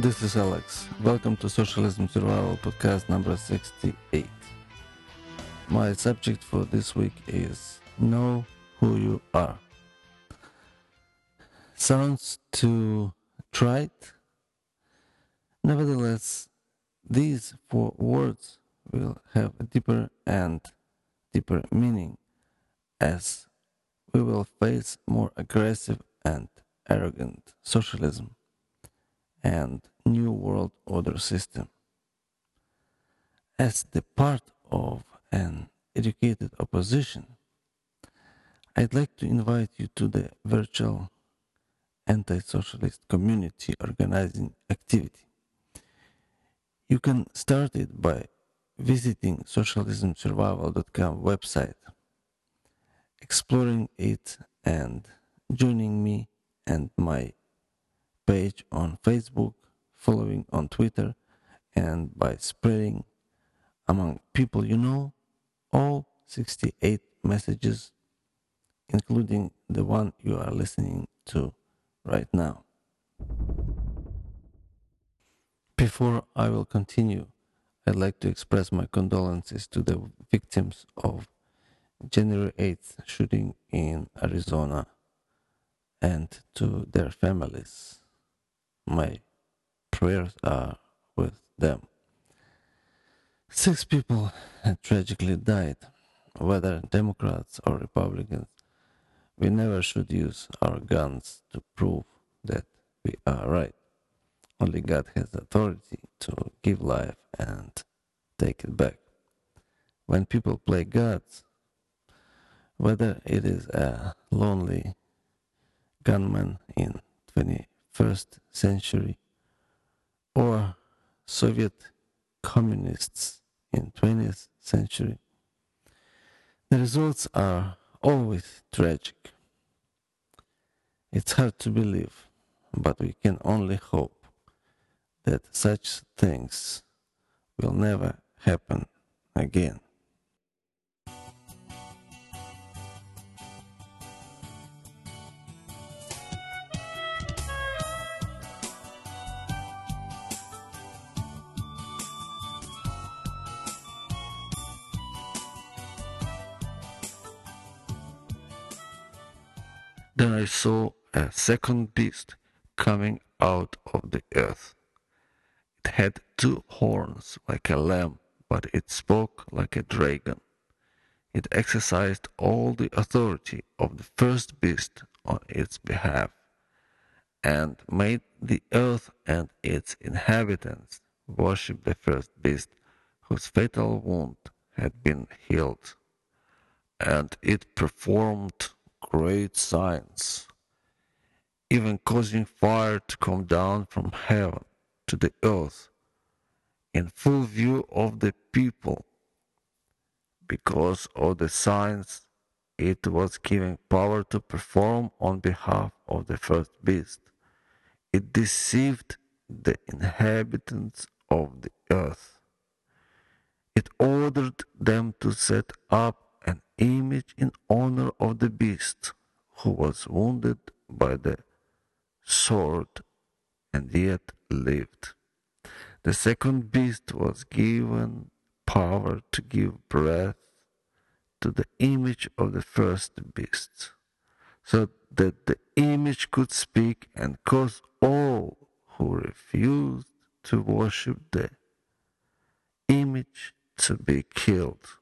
This is Alex. Welcome to Socialism Survival Podcast number 68. My subject for this week is Know Who You Are. Sounds too trite. Nevertheless, these four words will have a deeper and deeper meaning as we will face more aggressive and arrogant socialism and New World Order system. As the part of an educated opposition, I'd like to invite you to the virtual anti socialist community organizing activity. You can start it by visiting socialismsurvival.com website, exploring it and joining me and my page on Facebook, following on Twitter, and by spreading among people you know all 68 messages, including the one you are listening to right now. Before I will continue, I'd like to express my condolences to the victims of January 8th shooting in Arizona and to their families my prayers are with them. Six people had tragically died, whether Democrats or Republicans. We never should use our guns to prove that we are right. Only God has authority to give life and take it back. When people play gods, whether it is a lonely gunman in 20 first century or Soviet communists in 20th century. The results are always tragic. It's hard to believe, but we can only hope that such things will never happen again. Then I saw a second beast coming out of the earth. It had two horns like a lamb, but it spoke like a dragon. It exercised all the authority of the first beast on its behalf, and made the earth and its inhabitants worship the first beast whose fatal wound had been healed. And it performed great signs, even causing fire to come down from heaven to the earth in full view of the people. Because of the signs it was giving power to perform on behalf of the first beast, it deceived the inhabitants of the earth. It ordered them to set up image in honor of the beast who was wounded by the sword and yet lived. The second beast was given power to give breath to the image of the first beast, so that the image could speak and cause all who refused to worship the image to be killed.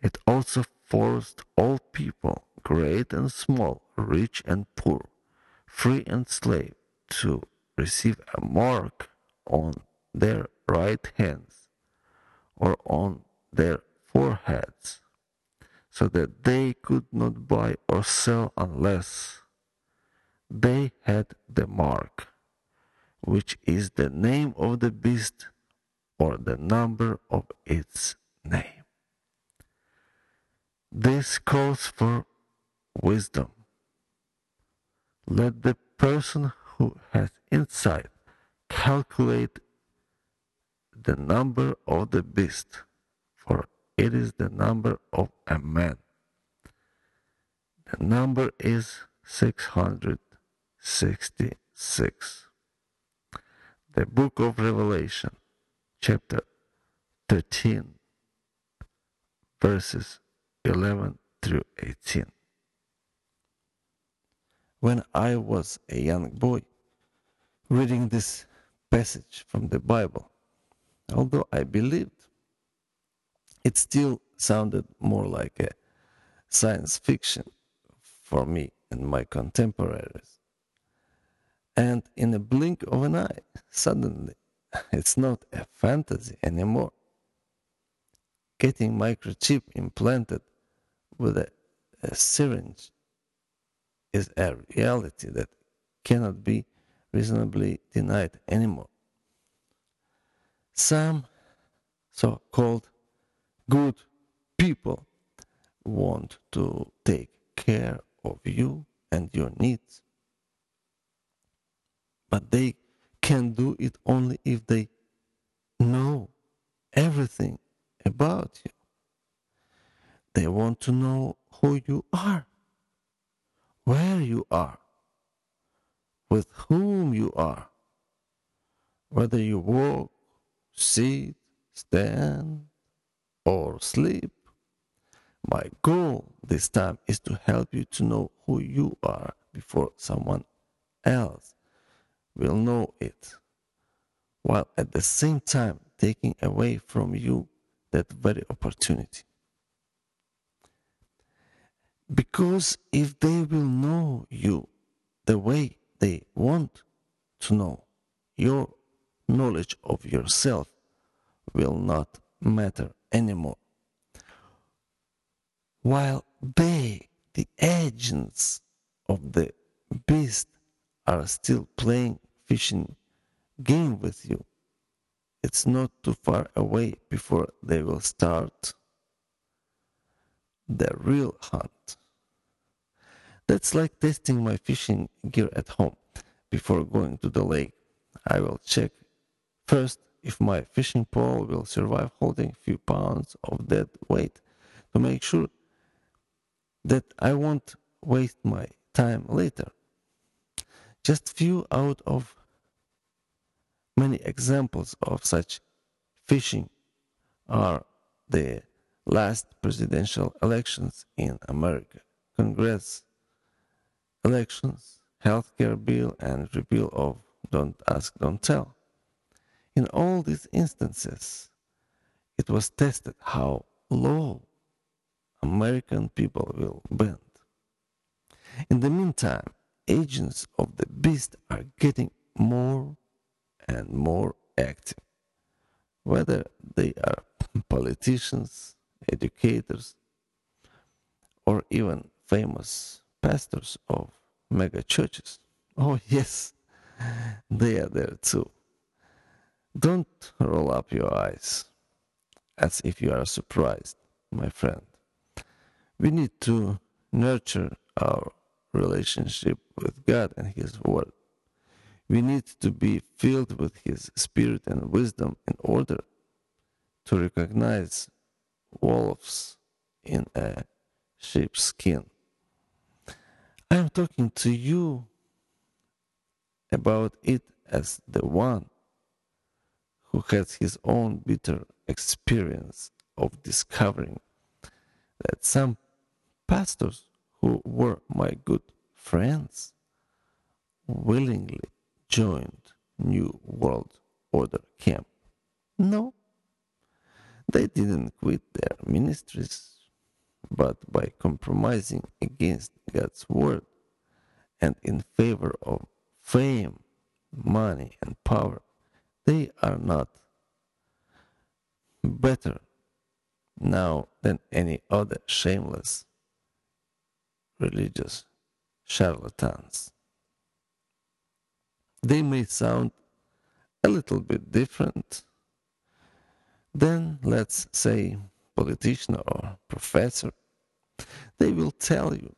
It also forced all people, great and small, rich and poor, free and slave, to receive a mark on their right hands or on their foreheads, so that they could not buy or sell unless they had the mark, which is the name of the beast or the number of its. This calls for wisdom. Let the person who has insight calculate the number of the beast, for it is the number of a man. The number is 666. the book of Revelation, chapter 13, verses 11 through 18. When I was a young boy, reading this passage from the Bible, although I believed, it still sounded more like a science fiction for me and my contemporaries. And in a blink of an eye, suddenly, it's not a fantasy anymore. Getting microchip implanted with a, a syringe is a reality that cannot be reasonably denied anymore. Some so called good people want to take care of you and your needs. But they can do it only if they know everything about you. They want to know who you are, where you are, with whom you are, whether you walk, sit, stand, or sleep. My goal this time is to help you to know who you are before someone else will know it, while at the same time taking away from you that very opportunity. Because if they will know you the way they want to know, your knowledge of yourself will not matter anymore. While they, the agents of the beast, are still playing fishing game with you, it's not too far away before they will start the real hunt. That's like testing my fishing gear at home. Before going to the lake, I will check first if my fishing pole will survive holding a few pounds of dead weight to make sure that I won't waste my time later. Just few out of many examples of such fishing are the last presidential elections in America, Congress elections, healthcare bill, and repeal of Don't Ask, Don't Tell. In all these instances, it was tested how low American people will bend. In the meantime, agents of the beast are getting more and more active, whether they are politicians, educators, or even famous pastors of mega churches. Oh, yes, they are there too. Don't roll up your eyes as if you are surprised, my friend. We need to nurture our relationship with God and His Word. We need to be filled with His Spirit and wisdom in order to recognize wolves in a sheep's skin. I am talking to you about it as the one who has his own bitter experience of discovering that some pastors who were my good friends willingly joined New World Order camp. No, they didn't quit their ministries, but by compromising against God's word and in favor of fame, money, and power, they are not better now than any other shameless religious charlatans. They may sound a little bit different than, let's say, politician or professor. They will tell you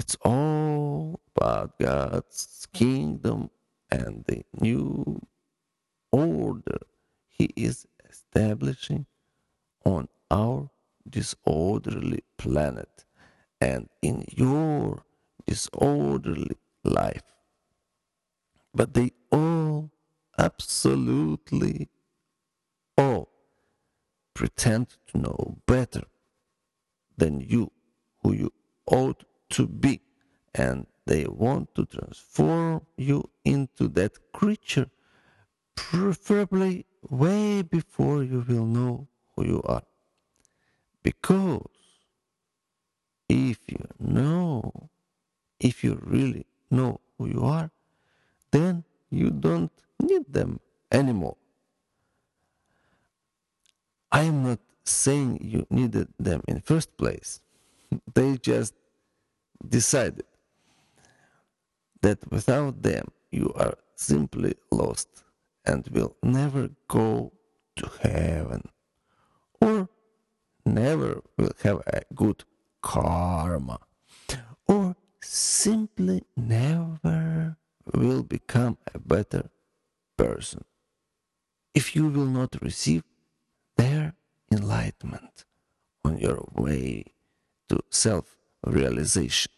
it's all about God's kingdom and the new order he is establishing on our disorderly planet and in your disorderly life. But they all absolutely all pretend to know better than you, who you ought to be, and they want to transform you into that creature, preferably way before you will know who you are. Because if you know, if you really know who you are, then you don't need them anymore. I am not saying you needed them in first place. They just decided that without them you are simply lost and will never go to heaven. Or never will have a good karma. Or simply never will become a better person. If you will not receive enlightenment on your way to self realization.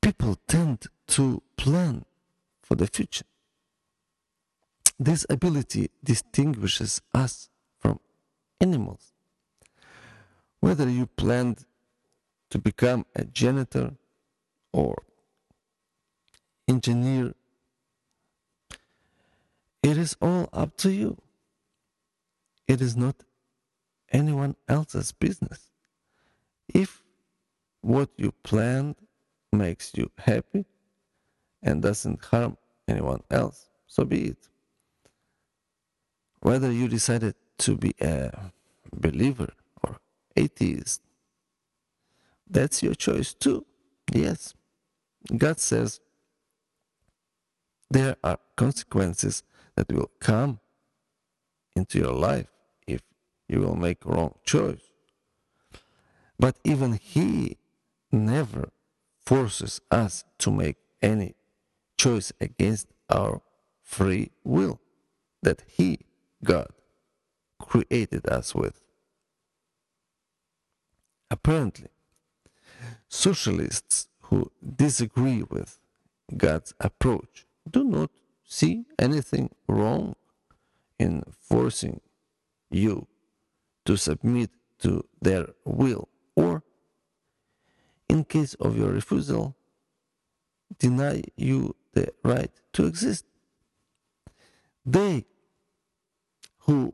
People tend to plan for the future. This ability distinguishes us from animals. Whether you planned to become a janitor or engineer, it is all up to you. It is not anyone else's business. If what you planned makes you happy and doesn't harm anyone else, so be it. Whether you decided to be a believer or atheist, that's your choice too. Yes. God says there are consequences that will come into your life if you will make wrong choice. But even He never forces us to make any choice against our free will that He, God, created us with. Apparently, socialists who disagree with God's approach do not see anything wrong in forcing you to submit to their will, or, in case of your refusal, deny you the right to exist. They who,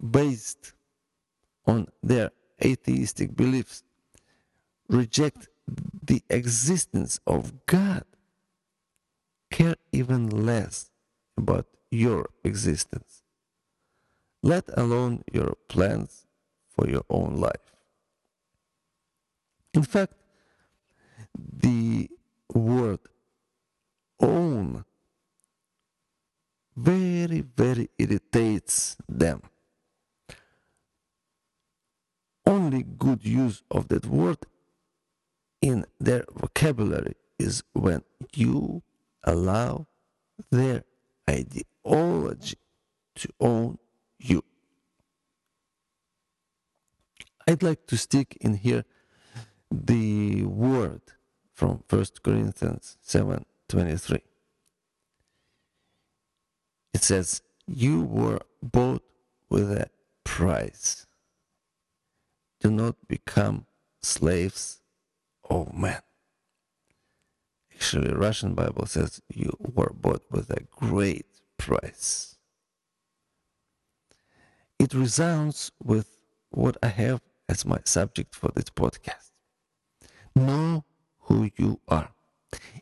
based on their atheistic beliefs, reject the existence of God care even less about your existence, let alone your plans for your own life. In fact, the word own very, very irritates them. Only good use of that word in their vocabulary is when you allow their ideology to own you. I'd like to stick in here the word from 1 Corinthians 7:23. It says, "You were bought with a price. Do not become slaves of men." Actually, Russian Bible says you were bought with a great price. It resounds with what I have as my subject for this podcast. Know who you are.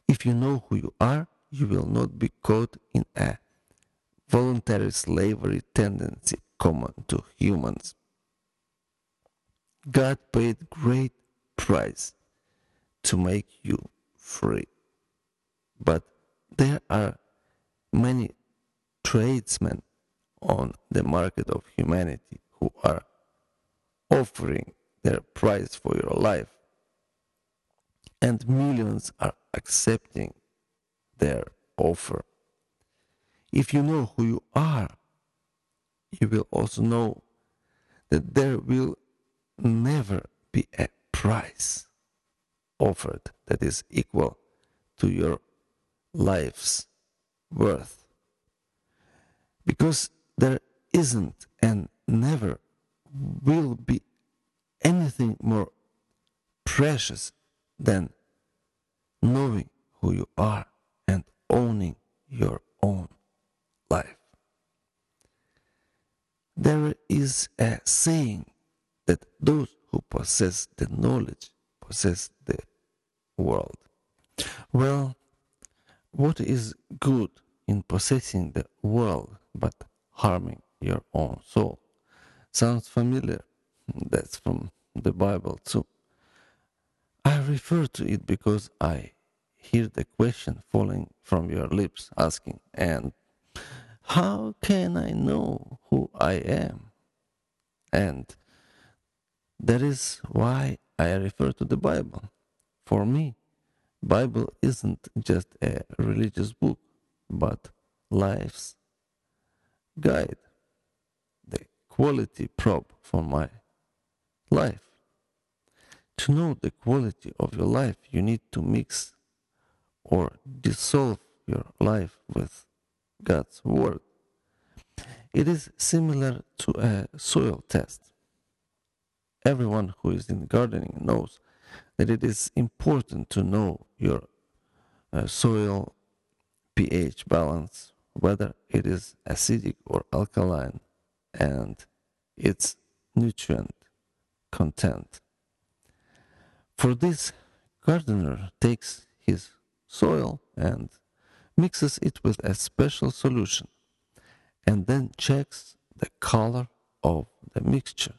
If you know who you are, you will not be caught in a voluntary slavery tendency common to humans. God paid great price to make you free. But there are many tradesmen on the market of humanity who are offering their price for your life, and millions are accepting their offer. If you know who you are, you will also know that there will never be a price offered that is equal to your life's worth. Because there isn't and never will be anything more precious than knowing who you are and owning your own life. There is a saying that those who possess the knowledge possess the world. Well, what is good in possessing the world but harming your own soul? Sounds familiar? That's from the Bible too. I refer to it because I hear the question falling from your lips asking, and how can I know who I am? And that is why I refer to the Bible. For me, Bible isn't just a religious book, but life's guide, the quality probe for my life. To know the quality of your life, you need to mix or dissolve your life with God's Word. It is similar to a soil test. Everyone who is in gardening knows that it is important to know your uh, soil pH balance, whether it is acidic or alkaline, and its nutrient content. For this, gardener takes his soil and mixes it with a special solution and then checks the color of the mixture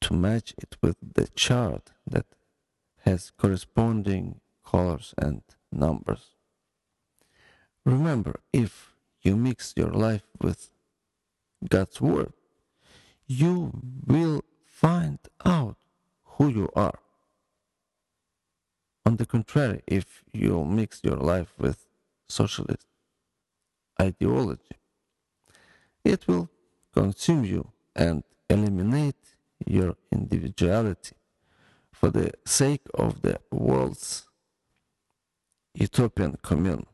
to match it with the chart that has corresponding colors and numbers. Remember, if you mix your life with God's Word, you will find out who you are. On the contrary, if you mix your life with socialist ideology, it will consume you and eliminate your individuality for the sake of the world's utopian commune.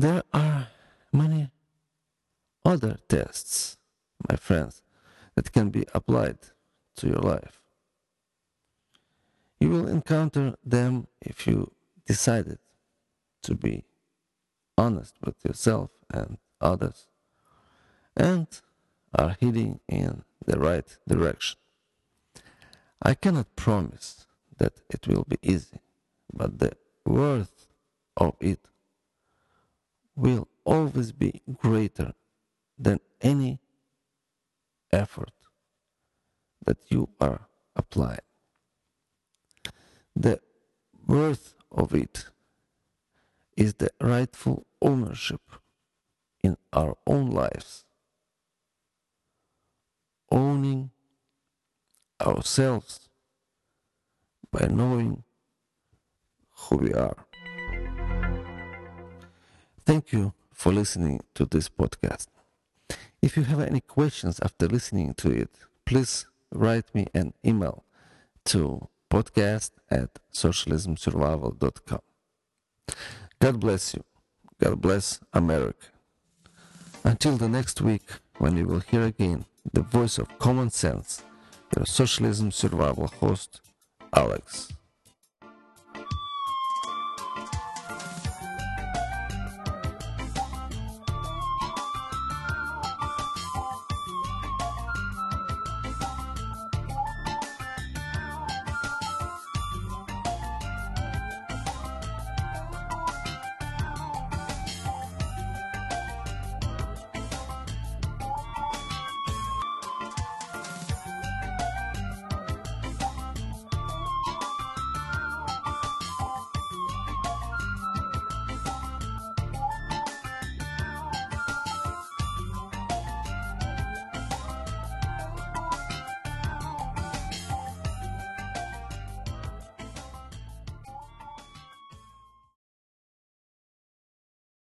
There are many other tests, my friends, that can be applied to your life. You will encounter them if you decided to be honest with yourself and others and are heading in the right direction. I cannot promise that it will be easy, but the worth of it will always be greater than any effort that you are applying. The worth of it is the rightful ownership in our own lives, owning ourselves by knowing who we are. Thank you for listening to this podcast. If you have any questions after listening to it, please write me an email to podcast at socialismsurvival.com. God bless you. God bless America. Until the next week, when you will hear again the voice of common sense, your socialism survival host, Alex.